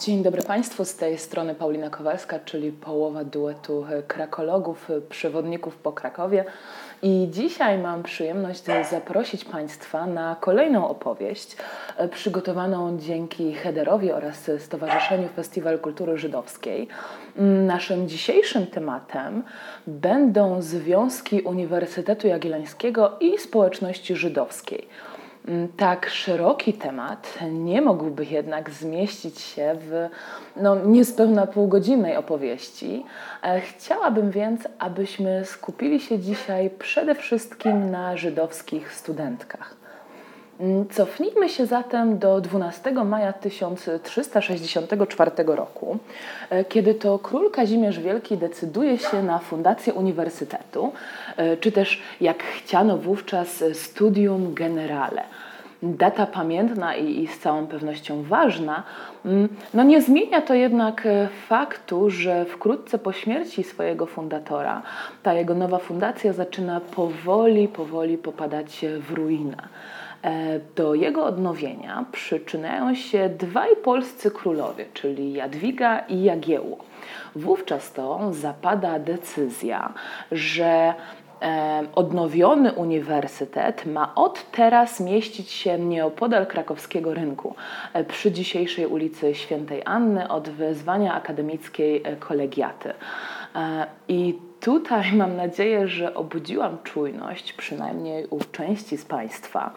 Dzień dobry Państwu, z tej strony Paulina Kowalska, czyli połowa duetu krakologów, przewodników po Krakowie. I dzisiaj mam przyjemność zaprosić Państwa na kolejną opowieść e, przygotowaną dzięki Hederowi oraz Stowarzyszeniu Festiwal Kultury Żydowskiej. Naszym dzisiejszym tematem będą związki Uniwersytetu Jagiellońskiego i społeczności żydowskiej. Mm, tak szeroki temat nie mógłby jednak zmieścić się w no, niespełna półgodzinnej opowieści. E, chciałabym więc, abyśmy skupili się dzisiaj przede wszystkim na żydowskich studentkach. Mm, cofnijmy się zatem do 12 maja 1364 roku, e, kiedy to król Kazimierz Wielki decyduje się na fundację uniwersytetu, e, czy też jak chciano wówczas studium generale data pamiętna i, z całą pewnością ważna, mm, no nie zmienia to jednak e, faktu, że wkrótce po śmierci swojego fundatora ta jego nowa fundacja zaczyna powoli, powoli popadać w ruinę. E, do jego odnowienia przyczyniają się dwaj polscy królowie, czyli Jadwiga i Jagiełło. Wówczas to zapada decyzja, że odnowiony uniwersytet ma od teraz mieścić się nieopodal krakowskiego rynku, e, przy dzisiejszej ulicy Świętej Anny od wezwania akademickiej e, kolegiaty. E, I tutaj mam nadzieję, że obudziłam czujność, przynajmniej u części z Państwa,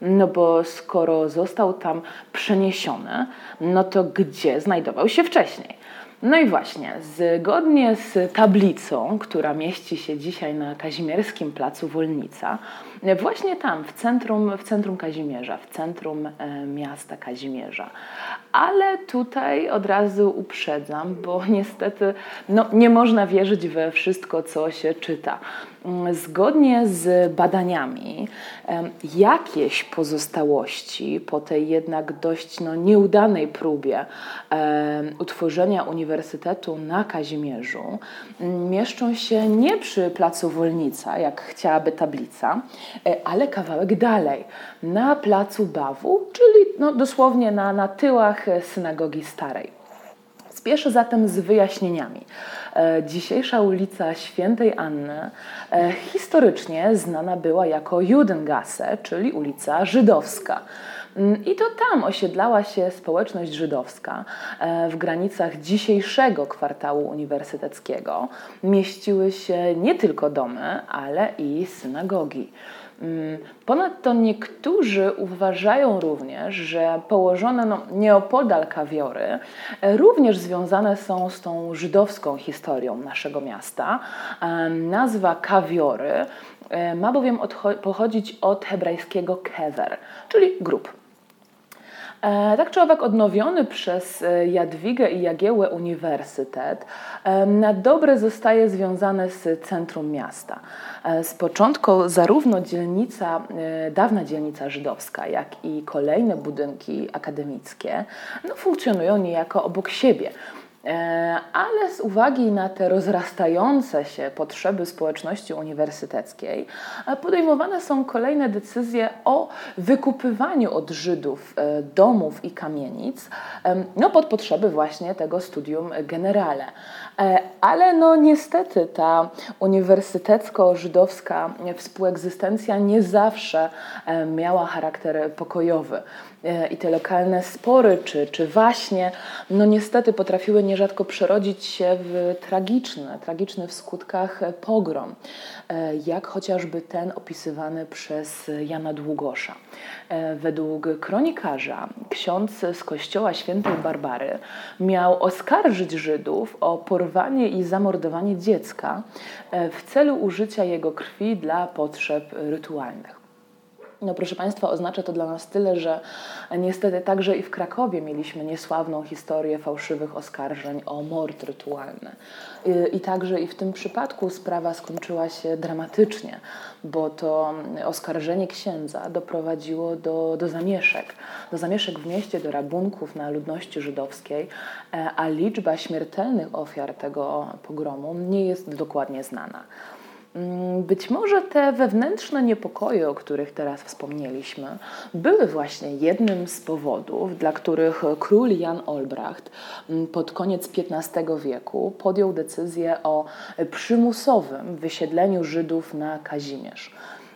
no bo skoro został tam przeniesiony, no to gdzie znajdował się wcześniej? No i właśnie, zgodnie z tablicą, która mieści się dzisiaj na Kazimierskim Placu Wolnica, właśnie tam, w centrum, w centrum Kazimierza, w centrum e, miasta Kazimierza. Ale tutaj od razu uprzedzam, bo niestety no, nie można wierzyć we wszystko, co się czyta. Mm, zgodnie z badaniami, jakieś pozostałości po tej jednak dość no, nieudanej próbie utworzenia uniwersytetu na Kazimierzu mm, mieszczą się nie przy placu Wolnica, jak chciałaby tablica, e, ale kawałek dalej, na placu Bawu, czyli no, dosłownie na, na tyłach synagogi starej. Spieszę zatem z wyjaśnieniami. E, dzisiejsza ulica Świętej Anny e, historycznie znana była jako Judengasse, czyli ulica żydowska. Mm, I to tam osiedlała się społeczność żydowska. E, w granicach dzisiejszego kwartału uniwersyteckiego mieściły się nie tylko domy, ale i synagogi. Mm, ponadto niektórzy uważają również, że położone no, nieopodal kawiory e, również związane są z tą żydowską historią naszego miasta. Nazwa kawiory e, ma bowiem pochodzić od hebrajskiego kever, czyli grup. E, tak czy owak odnowiony przez e, Jadwigę i Jagiełę Uniwersytet e, na dobre zostaje związany z centrum miasta. Z początku zarówno dzielnica, dawna dzielnica żydowska, jak i kolejne budynki akademickie no, funkcjonują niejako obok siebie. E, ale z uwagi na te rozrastające się potrzeby społeczności uniwersyteckiej, e, podejmowane są kolejne decyzje o wykupywaniu od Żydów e, domów i kamienic no, pod potrzeby właśnie tego studium generale. Ale no niestety ta uniwersytecko-żydowska współegzystencja nie zawsze miała charakter pokojowy. I te lokalne spory czy, czy waśnie, no niestety potrafiły nierzadko przerodzić się w tragiczny, tragiczny w skutkach pogrom, e, jak chociażby ten opisywany przez Jana Długosza. E, według kronikarza ksiądz z kościoła świętej Barbary miał oskarżyć Żydów o porwanie i zamordowanie dziecka w celu użycia jego krwi dla potrzeb rytualnych. No proszę Państwa, oznacza to dla nas tyle, że niestety także i w Krakowie mieliśmy niesławną historię fałszywych oskarżeń o mord rytualny. I, I, także i w tym przypadku sprawa skończyła się dramatycznie, bo to oskarżenie księdza doprowadziło do, do zamieszek. Do zamieszek w mieście, do rabunków na ludności żydowskiej, e, a liczba śmiertelnych ofiar tego pogromu nie jest dokładnie znana. Mm, być może te wewnętrzne niepokoje, o których teraz wspomnieliśmy, były właśnie jednym z powodów, dla których król Jan Olbracht mm, pod koniec XV wieku podjął decyzję o przymusowym wysiedleniu Żydów na Kazimierz.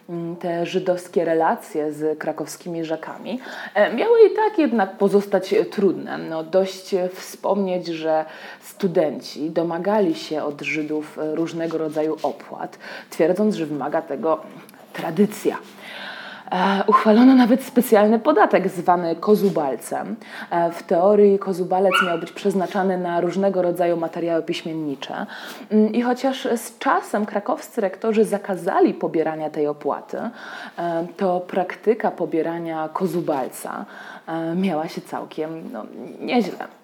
Mm, te żydowskie relacje z krakowskimi rzekami e, miały i tak jednak pozostać trudne. No, dość wspomnieć, że studenci domagali się od Żydów różnego rodzaju opłat, twierdząc, że wymaga tego tradycja. E, uchwalono nawet specjalny podatek zwany kozubalcem. E, w teorii kozubalec miał być przeznaczany na różnego rodzaju materiały piśmiennicze. Mm, I chociaż z czasem krakowscy rektorzy zakazali pobierania tej opłaty, e, to praktyka pobierania kozubalca miała się całkiem no, nieźle.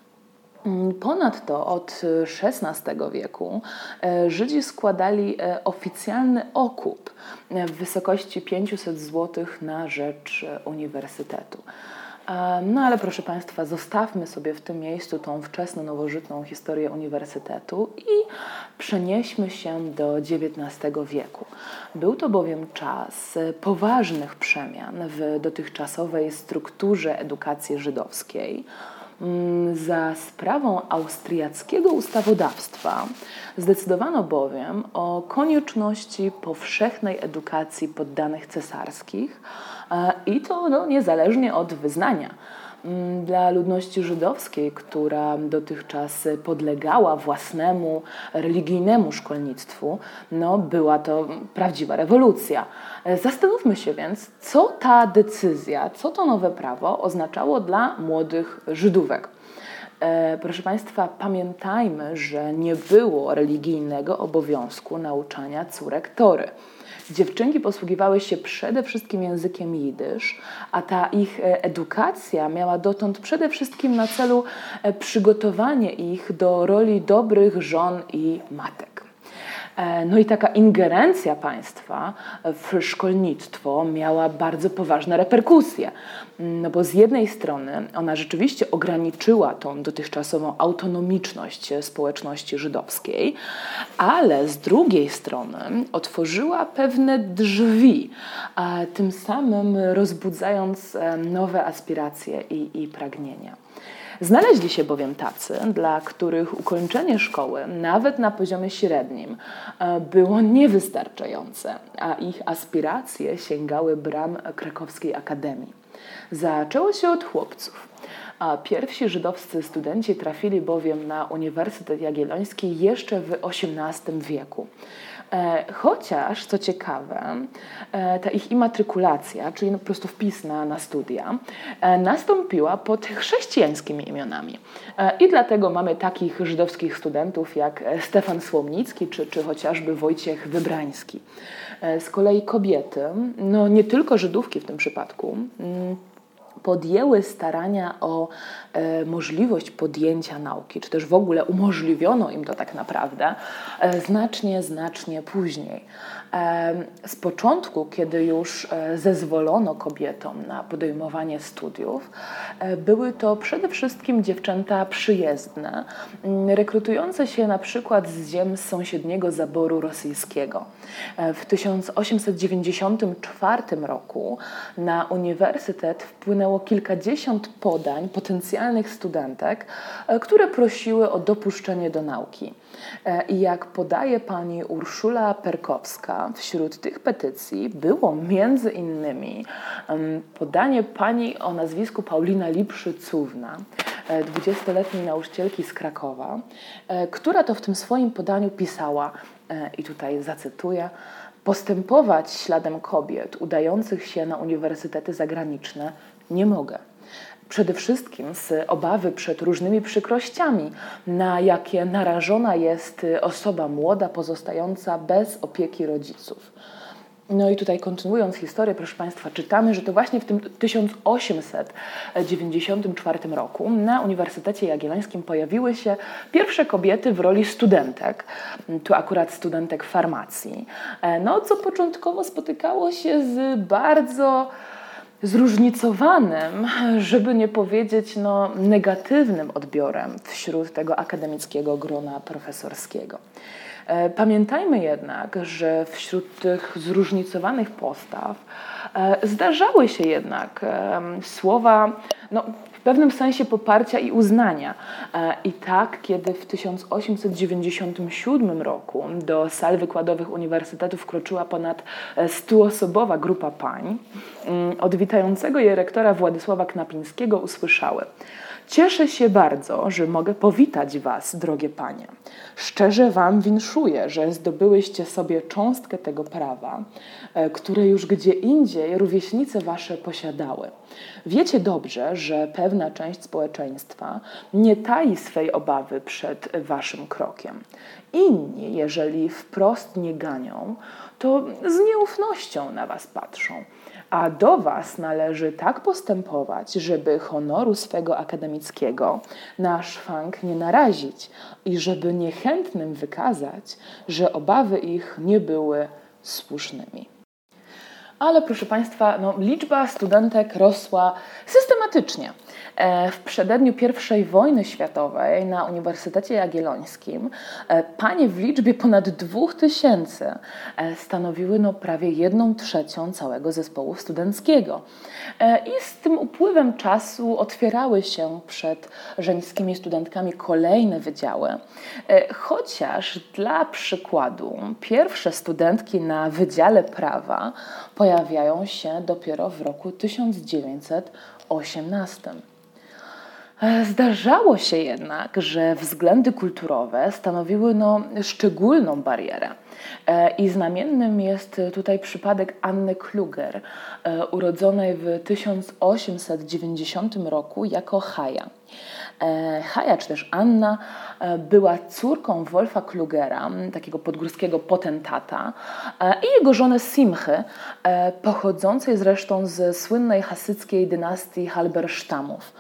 Mm, ponadto od XVI wieku e, Żydzi składali e, oficjalny okup e, w wysokości 500 zł na rzecz uniwersytetu. No ale proszę Państwa, zostawmy sobie w tym miejscu tą wczesną, nowożytną historię uniwersytetu i przenieśmy się do XIX wieku. Był to bowiem czas poważnych przemian w dotychczasowej strukturze edukacji żydowskiej. Mm, za sprawą austriackiego ustawodawstwa zdecydowano bowiem o konieczności powszechnej edukacji poddanych cesarskich e, i to no, niezależnie od wyznania. Mm, dla ludności żydowskiej, która dotychczas podlegała własnemu religijnemu szkolnictwu, no, była to prawdziwa rewolucja. Zastanówmy się więc, co ta decyzja, co to nowe prawo oznaczało dla młodych Żydówek. E, proszę Państwa, pamiętajmy, że nie było religijnego obowiązku nauczania córek Tory. Dziewczynki posługiwały się przede wszystkim językiem jidysz, a ta ich e, edukacja miała dotąd przede wszystkim na celu e, przygotowanie ich do roli dobrych żon i matek. E, no i taka ingerencja państwa w szkolnictwo miała bardzo poważne reperkusje. No bo z jednej strony ona rzeczywiście ograniczyła tą dotychczasową autonomiczność społeczności żydowskiej, ale z drugiej strony otworzyła pewne drzwi, tym samym rozbudzając e, nowe aspiracje i, i pragnienia. Znaleźli się bowiem tacy, dla których ukończenie szkoły, nawet na poziomie średnim, e, było niewystarczające, a ich aspiracje sięgały bram krakowskiej akademii. Zaczęło się od chłopców. A pierwsi żydowscy studenci trafili bowiem na Uniwersytet Jagielloński jeszcze w XVIII wieku. E, chociaż, co ciekawe, e, ta ich imatrykulacja, czyli no po prostu wpis na, na studia, e, nastąpiła pod chrześcijańskimi imionami. I dlatego mamy takich żydowskich studentów jak Stefan Słomnicki czy, czy chociażby Wojciech Wybrański. Z kolei kobiety, no nie tylko Żydówki w tym przypadku, podjęły starania o e, możliwość podjęcia nauki, czy też w ogóle umożliwiono im to tak naprawdę e, znacznie, znacznie później. Z początku, kiedy już e, zezwolono kobietom na podejmowanie studiów, e, były to przede wszystkim dziewczęta przyjezdne, rekrutujące się na przykład z ziem sąsiedniego zaboru rosyjskiego. E, w 1894 roku na uniwersytet wpłynęło kilkadziesiąt podań potencjalnych studentek, które prosiły o dopuszczenie do nauki. I jak podaje pani Urszula Perkowska, wśród tych petycji było między innymi podanie pani o nazwisku Paulina Lipszycówna, 20-letniej e, nauczycielki z Krakowa, e, która to w tym swoim podaniu pisała, e, i tutaj zacytuję, postępować śladem kobiet udających się na uniwersytety zagraniczne nie mogę przede wszystkim z obawy przed różnymi przykrościami, na jakie narażona jest osoba młoda pozostająca bez opieki rodziców. No i tutaj kontynuując historię, proszę Państwa, czytamy, że to właśnie w tym 1894 roku na Uniwersytecie Jagiellońskim pojawiły się pierwsze kobiety w roli studentek, tu akurat studentek farmacji, no co początkowo spotykało się z bardzo zróżnicowanym, żeby nie powiedzieć no, negatywnym odbiorem wśród tego akademickiego grona profesorskiego. E, pamiętajmy jednak, że wśród tych zróżnicowanych postaw e, zdarzały się jednak słowa no, pewnym sensie poparcia i uznania. E, I tak, kiedy w 1897 roku do sal wykładowych uniwersytetu wkroczyła ponad 100-osobowa grupa pań, mm, od witającego je rektora Władysława Knapińskiego usłyszały – Cieszę się bardzo, że mogę powitać Was, drogie panie. Szczerze Wam winszuję, że zdobyłyście sobie cząstkę tego prawa, e, które już gdzie indziej rówieśnice Wasze posiadały. Wiecie dobrze, że pewna część społeczeństwa nie tai swej obawy przed Waszym krokiem. Inni, jeżeli wprost nie ganią, to z nieufnością na Was patrzą a do Was należy tak postępować, żeby honoru swego akademickiego na szwank nie narazić i żeby niechętnym wykazać, że obawy ich nie były słusznymi. Ale proszę Państwa, no, liczba studentek rosła systematycznie. E, w przededniu I wojny światowej na Uniwersytecie Jagiellońskim e, panie w liczbie ponad 2000 e, stanowiły no prawie jedną trzecią całego zespołu studenckiego. I z tym upływem czasu otwierały się przed żeńskimi studentkami kolejne wydziały. Chociaż dla przykładu pierwsze studentki na Wydziale Prawa pojawiają się dopiero w roku 1918. E, zdarzało się jednak, że względy kulturowe stanowiły no, szczególną barierę. E, I znamiennym jest tutaj przypadek Anny Kluger, e, urodzonej w 1890 roku jako Haja. Haja, czy też Anna, była córką Wolfa Klugera, takiego podgórskiego potentata, i jego żony Simchy, pochodzącej zresztą z słynnej hasyckiej dynastii Halbersztamów.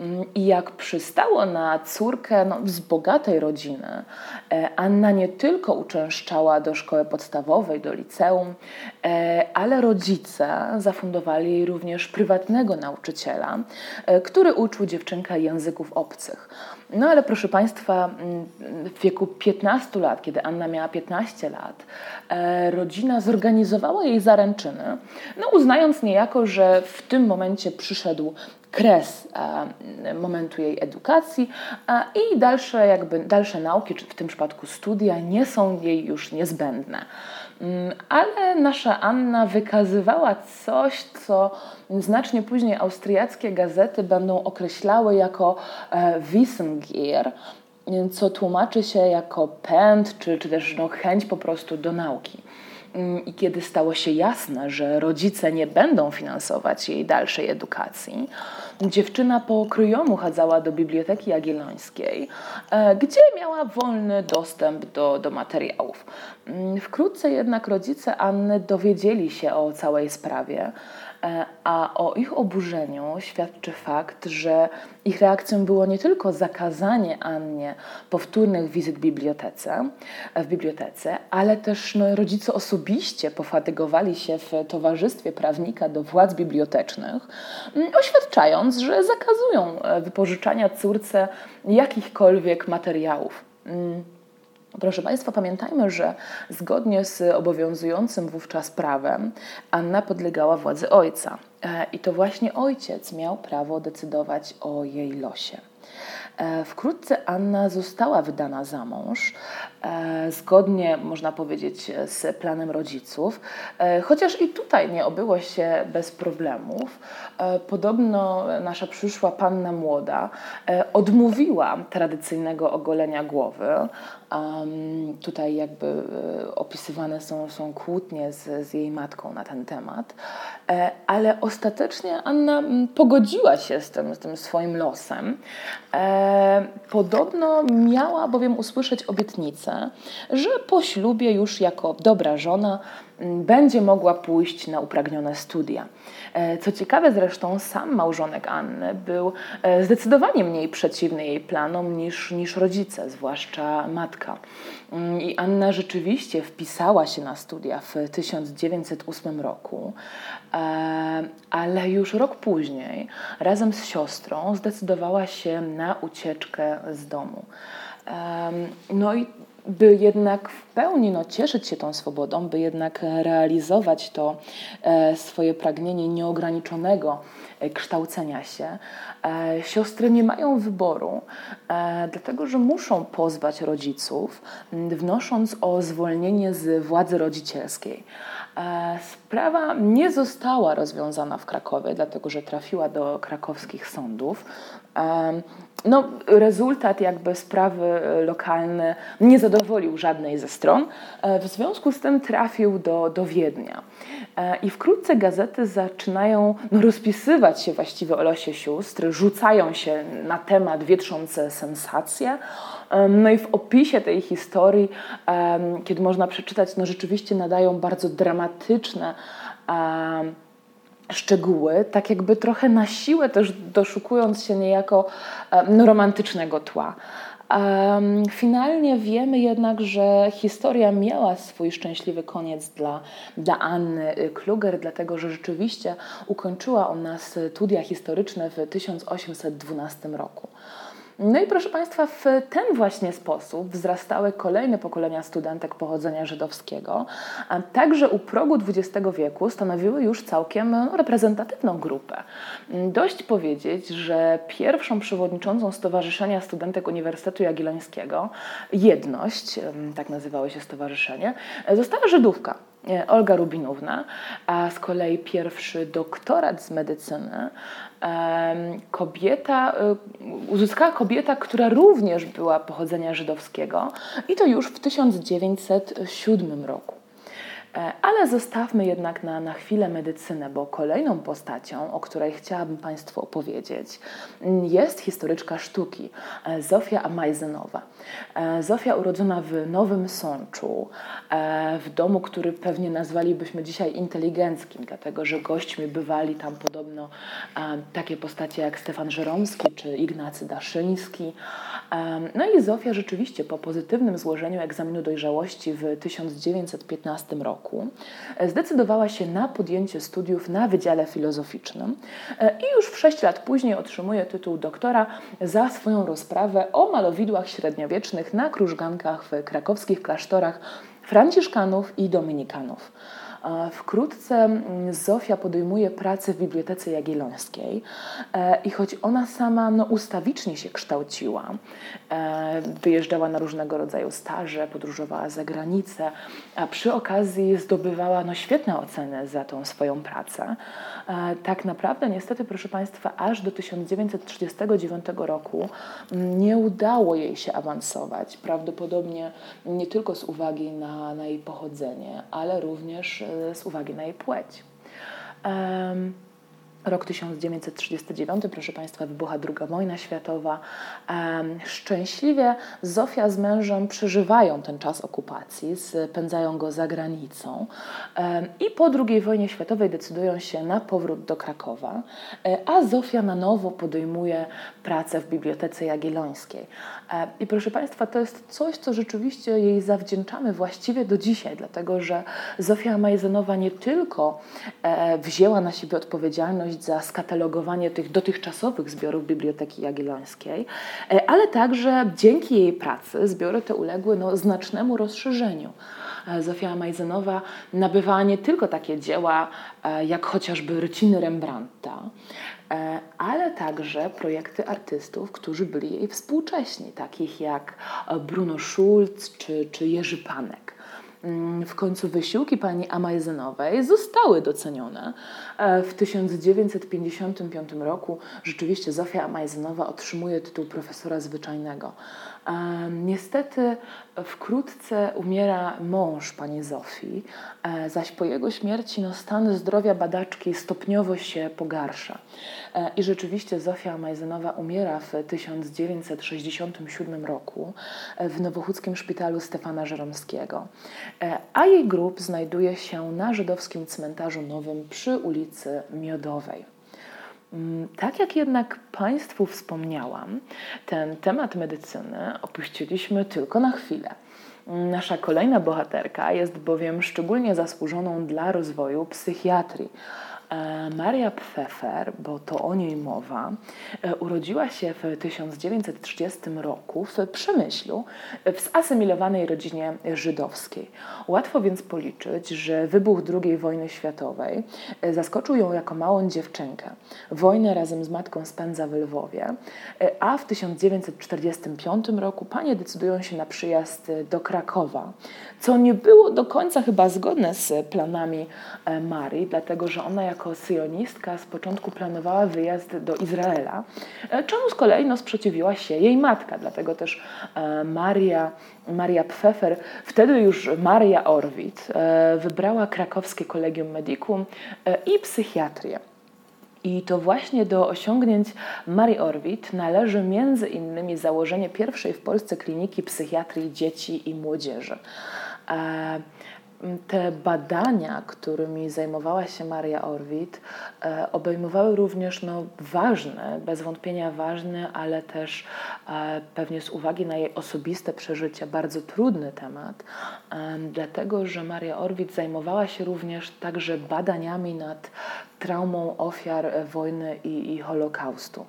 Mm, I jak przystało na córkę no, z bogatej rodziny, e, Anna nie tylko uczęszczała do szkoły podstawowej, do liceum, e, ale rodzice zafundowali jej również prywatnego nauczyciela, e, który uczył dziewczynkę języków obcych. No ale proszę Państwa, mm, w wieku 15 lat, kiedy Anna miała 15 lat, rodzina zorganizowała jej zaręczyny, no uznając niejako, że w tym momencie przyszedł kres momentu jej edukacji i dalsze, jakby, dalsze nauki, czy w tym przypadku studia, nie są jej już niezbędne. Mm, ale nasza Anna wykazywała coś, co znacznie później austriackie gazety będą określały jako e, Wissengier, co tłumaczy się jako pęd, czy, czy też no, chęć po prostu do nauki. Mm, I kiedy stało się jasne, że rodzice nie będą finansować jej dalszej edukacji, dziewczyna po kryjomu chadzała do Biblioteki Jagiellońskiej, e, gdzie miała wolny dostęp do, do materiałów. Mm, wkrótce jednak rodzice Anny dowiedzieli się o całej sprawie a o ich oburzeniu świadczy fakt, że ich reakcją było nie tylko zakazanie Annie powtórnych wizyt w bibliotece, w bibliotece ale też no, rodzice osobiście pofatygowali się w towarzystwie prawnika do władz bibliotecznych, mm, oświadczając, że zakazują e, wypożyczania córce jakichkolwiek materiałów. Proszę Państwa, pamiętajmy, że zgodnie z obowiązującym wówczas prawem Anna podlegała władzy ojca e, i to właśnie ojciec miał prawo decydować o jej losie. E, wkrótce Anna została wydana za mąż, e, zgodnie, można powiedzieć, z planem rodziców, chociaż i tutaj nie obyło się bez problemów. Podobno nasza przyszła panna młoda odmówiła tradycyjnego ogolenia głowy. Tutaj jakby opisywane są, są kłótnie z, z jej matką na ten temat, ale ostatecznie Anna pogodziła się z tym, z tym swoim losem. Podobno miała bowiem usłyszeć obietnicę, że po ślubie już jako dobra żona będzie mogła pójść na upragnione studia. E, co ciekawe zresztą, sam małżonek Anny był e, zdecydowanie mniej przeciwny jej planom niż, niż rodzice, zwłaszcza matka. Mm, I Anna rzeczywiście wpisała się na studia w 1908 roku, e, ale już rok później razem z siostrą zdecydowała się na ucieczkę z domu. No i by jednak w pełni no, cieszyć się tą swobodą, by jednak realizować to e, swoje pragnienie nieograniczonego e, kształcenia się, e, siostry nie mają wyboru, dlatego że muszą pozwać rodziców, wnosząc o zwolnienie z władzy rodzicielskiej. Sprawa nie została rozwiązana w Krakowie, dlatego że trafiła do krakowskich sądów. E, no, rezultat jakby sprawy e, lokalny nie zadowolił żadnej ze stron, w związku z tym trafił do, do Wiednia. I wkrótce gazety zaczynają no, rozpisywać się właściwie o losie sióstr, rzucają się na temat wietrzące sensacje. No i w opisie tej historii, kiedy można przeczytać, no rzeczywiście nadają bardzo dramatyczne szczegóły, tak jakby trochę na siłę też doszukując się niejako no, romantycznego tła. finalnie wiemy jednak, że historia miała swój szczęśliwy koniec dla, dla Anny Kluger, dlatego że rzeczywiście ukończyła ona studia historyczne w 1812 roku. No i proszę Państwa, w ten właśnie sposób wzrastały kolejne pokolenia studentek pochodzenia żydowskiego, a także u progu XX wieku stanowiły już całkiem reprezentatywną grupę. Dość powiedzieć, że pierwszą przewodniczącą Stowarzyszenia Studentek Uniwersytetu Jagiellońskiego, Jedność, tak nazywało się stowarzyszenie, została Żydówka. E, Olga Rubinówna, a z kolei pierwszy doktorat z medycyny kobieta, e, uzyskała kobieta, która również była pochodzenia żydowskiego i to już w 1907 roku. E, ale zostawmy jednak na, na chwilę medycynę, bo kolejną postacią, o której chciałabym Państwu opowiedzieć, jest historyczka sztuki e, Zofia Amajzenowa. E, Zofia urodzona w Nowym Sączu, w domu, który pewnie nazwalibyśmy dzisiaj inteligenckim, dlatego że gośćmi bywali tam podobno takie postacie jak Stefan Żeromski czy Ignacy Daszyński. No i Zofia rzeczywiście po pozytywnym złożeniu egzaminu dojrzałości w 1915 roku zdecydowała się na podjęcie studiów na Wydziale Filozoficznym e, i już w sześć lat później otrzymuje tytuł doktora za swoją rozprawę o malowidłach średniowiecznych na krużgankach w krakowskich klasztorach franciszkanów i dominikanów. Wkrótce mm, Zofia podejmuje pracę w Bibliotece Jagiellońskiej e, i choć ona sama no, ustawicznie się kształciła, e, wyjeżdżała na różnego rodzaju staże, podróżowała za granicę, a przy okazji zdobywała no, świetne oceny za tą swoją pracę, e, tak naprawdę niestety, proszę Państwa, aż do 1939 roku mm, nie udało jej się awansować. Prawdopodobnie nie tylko z uwagi na, na jej pochodzenie, ale również z uwagi na jej płeć. Um, Rok 1939, proszę Państwa, wybucha II wojna światowa. Szczęśliwie Zofia z mężem przeżywają ten czas okupacji, spędzają go za granicą i po II wojnie światowej decydują się na powrót do Krakowa, e, a Zofia na nowo podejmuje pracę w Bibliotece Jagiellońskiej. I proszę Państwa, to jest coś, co rzeczywiście jej zawdzięczamy właściwie do dzisiaj, dlatego że Zofia Majzenowa nie tylko e, wzięła na siebie odpowiedzialność za skatalogowanie tych dotychczasowych zbiorów Biblioteki Jagiellońskiej, e, ale także dzięki jej pracy zbiory te uległy no, znacznemu rozszerzeniu. E, Zofia Majzenowa nabywała nie tylko takie dzieła, e, jak chociażby ryciny Rembrandta, ale także projekty artystów, którzy byli jej współcześni, takich jak Bruno Schulz czy, czy Jerzy Panek. Mm, w końcu wysiłki pani Amajzenowej zostały docenione. E, w 1955 roku rzeczywiście Zofia Amajzenowa otrzymuje tytuł profesora zwyczajnego. Niestety wkrótce umiera mąż pani Zofii, e, zaś po jego śmierci no, stan zdrowia badaczki stopniowo się pogarsza. E, I rzeczywiście Zofia Majzenowa umiera w 1967 roku e, w Nowochódzkim Szpitalu Stefana Żeromskiego, a jej grób znajduje się na żydowskim cmentarzu nowym przy ulicy Miodowej. Mm, tak jak jednak Państwu wspomniałam, ten temat medycyny opuściliśmy tylko na chwilę. Nasza kolejna bohaterka jest bowiem szczególnie zasłużoną dla rozwoju psychiatrii. E, Maria Pfeffer, bo to o niej mowa, e, urodziła się w 1930 roku w Przemyślu, w zasymilowanej rodzinie żydowskiej. Łatwo więc policzyć, że wybuch II wojny światowej e, zaskoczył ją jako małą dziewczynkę. Wojnę razem z matką spędza w Lwowie, a w 1945 roku panie decydują się na przyjazd do Krakowa, co nie było do końca chyba zgodne z planami Marii, dlatego że ona jako jako syjonistka z początku planowała wyjazd do Izraela, e, czemu z kolei no, sprzeciwiła się jej matka. Dlatego też e, Maria, Maria Pfeffer, wtedy już Maria Orwit, e, wybrała krakowskie Kolegium Medicum i psychiatrię. I to właśnie do osiągnięć Marii Orwit należy między innymi założenie pierwszej w Polsce kliniki psychiatrii dzieci i młodzieży te badania, którymi zajmowała się Maria Orwit, e, obejmowały również no, ważny, bez wątpienia ważny, ale też e, pewnie z uwagi na jej osobiste przeżycie bardzo trudny temat, e, dlatego że Maria Orwit zajmowała się również także badaniami nad traumą ofiar wojny i, i Holokaustu.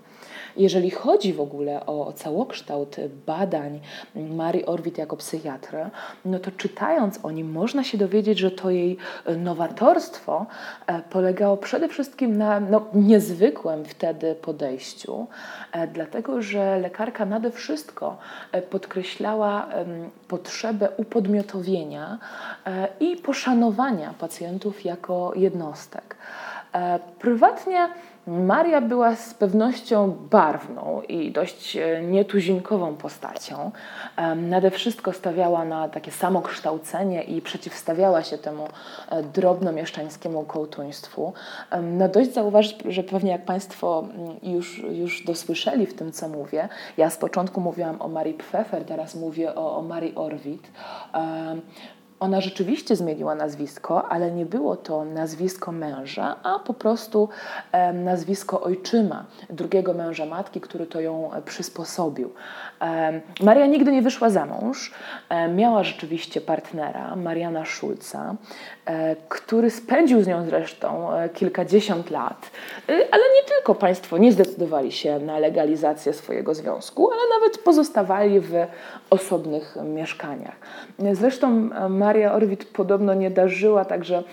Jeżeli chodzi w ogóle o, całokształt badań Marii Orwit jako psychiatry, no to czytając o nim można się dowiedzieć, że to jej nowatorstwo e, polegało przede wszystkim na no, niezwykłym wtedy podejściu, e, dlatego że lekarka nade wszystko e, podkreślała potrzebę upodmiotowienia i poszanowania pacjentów jako jednostek. Prywatnie Maria była z pewnością barwną i dość e, nietuzinkową postacią. Nade wszystko stawiała na takie samokształcenie i przeciwstawiała się temu e, drobnomieszczańskiemu kołtuństwu. No dość zauważyć, że pewnie jak Państwo mm, już, już dosłyszeli w tym, co mówię, ja z początku mówiłam o Marii Pfeffer, teraz mówię o, o Marii Orwit. Ona rzeczywiście zmieniła nazwisko, ale nie było to nazwisko męża, a po prostu nazwisko ojczyma, drugiego męża matki, który to ją e, przysposobił. Maria nigdy nie wyszła za mąż. Miała rzeczywiście partnera, Mariana Szulca, e, który spędził z nią zresztą e, kilkadziesiąt lat, ale nie tylko państwo nie zdecydowali się na legalizację swojego związku, ale nawet pozostawali w osobnych mieszkaniach. Zresztą Maria Orwit podobno nie darzyła także,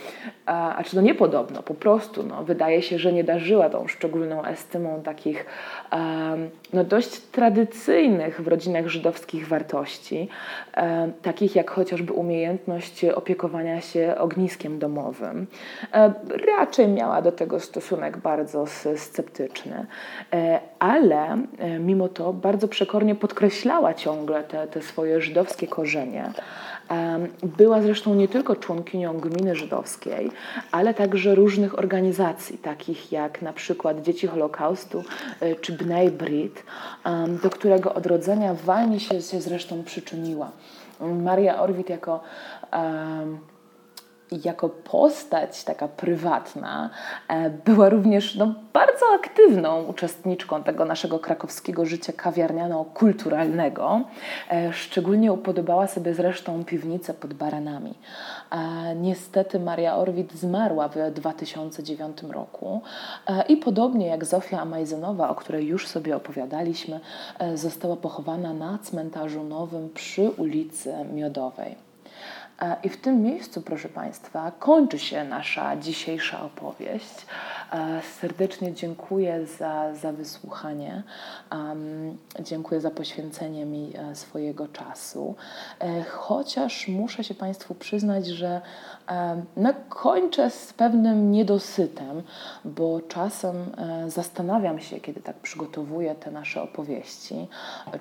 a, a czy to nie podobno, po prostu no, wydaje się, że nie darzyła tą szczególną estymą takich um, no, dość tradycyjnych w rodzinach żydowskich wartości, um, takich jak chociażby umiejętność opiekowania się ogniskiem domowym. Um, raczej miała do tego stosunek bardzo sceptyczny, e, ale e, mimo to bardzo przekornie podkreślała ciągle te, te swoje żydowskie korzenie. Była zresztą nie tylko członkinią gminy żydowskiej, ale także różnych organizacji, takich jak na przykład Dzieci Holokaustu e, czy Bnei Brit, do którego odrodzenia walnie się, się zresztą przyczyniła. Maria Orwit jako jako postać taka prywatna e, była również no, bardzo aktywną uczestniczką tego naszego krakowskiego życia kawiarniano-kulturalnego. E, szczególnie upodobała sobie zresztą piwnicę pod Baranami. E, niestety Maria Orwit zmarła w 2009 roku i podobnie jak Zofia Amajzenowa, o której już sobie opowiadaliśmy, została pochowana na cmentarzu nowym przy ulicy Miodowej. E, I w tym miejscu, proszę Państwa, kończy się nasza dzisiejsza opowieść. E, serdecznie dziękuję za, za wysłuchanie. Dziękuję za poświęcenie mi e, swojego czasu. Chociaż muszę się Państwu przyznać, że no, kończę z pewnym niedosytem, bo czasem zastanawiam się, kiedy tak przygotowuję te nasze opowieści,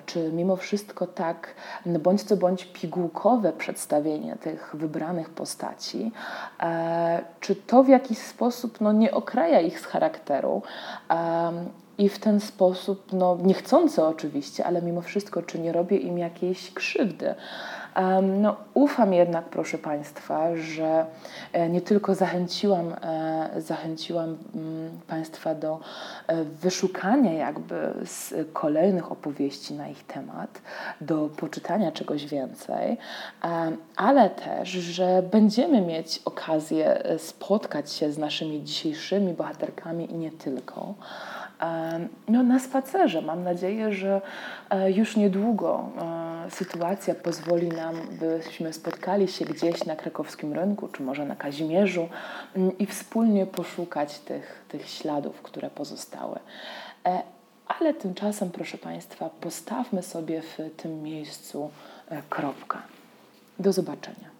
czy mimo wszystko tak, no bądź co bądź pigułkowe przedstawienie tych wybranych postaci, e, czy to w jakiś sposób no, nie okraja ich z charakteru, i w ten sposób, no niechcący oczywiście, ale mimo wszystko, czy nie robię im jakiejś krzywdy. No, ufam jednak, proszę Państwa, że e, nie tylko zachęciłam, e, zachęciłam mm, Państwa do e, wyszukania jakby kolejnych opowieści na ich temat, do poczytania czegoś więcej, ale też, że będziemy mieć okazję spotkać się z naszymi dzisiejszymi bohaterkami i nie tylko no, na spacerze. Mam nadzieję, że e, już niedługo e, sytuacja pozwoli nam, byśmy spotkali się gdzieś na krakowskim rynku, czy może na Kazimierzu mm, i wspólnie poszukać tych, tych śladów, które pozostały. E, ale tymczasem, proszę Państwa, postawmy sobie w tym miejscu kropkę. Do zobaczenia.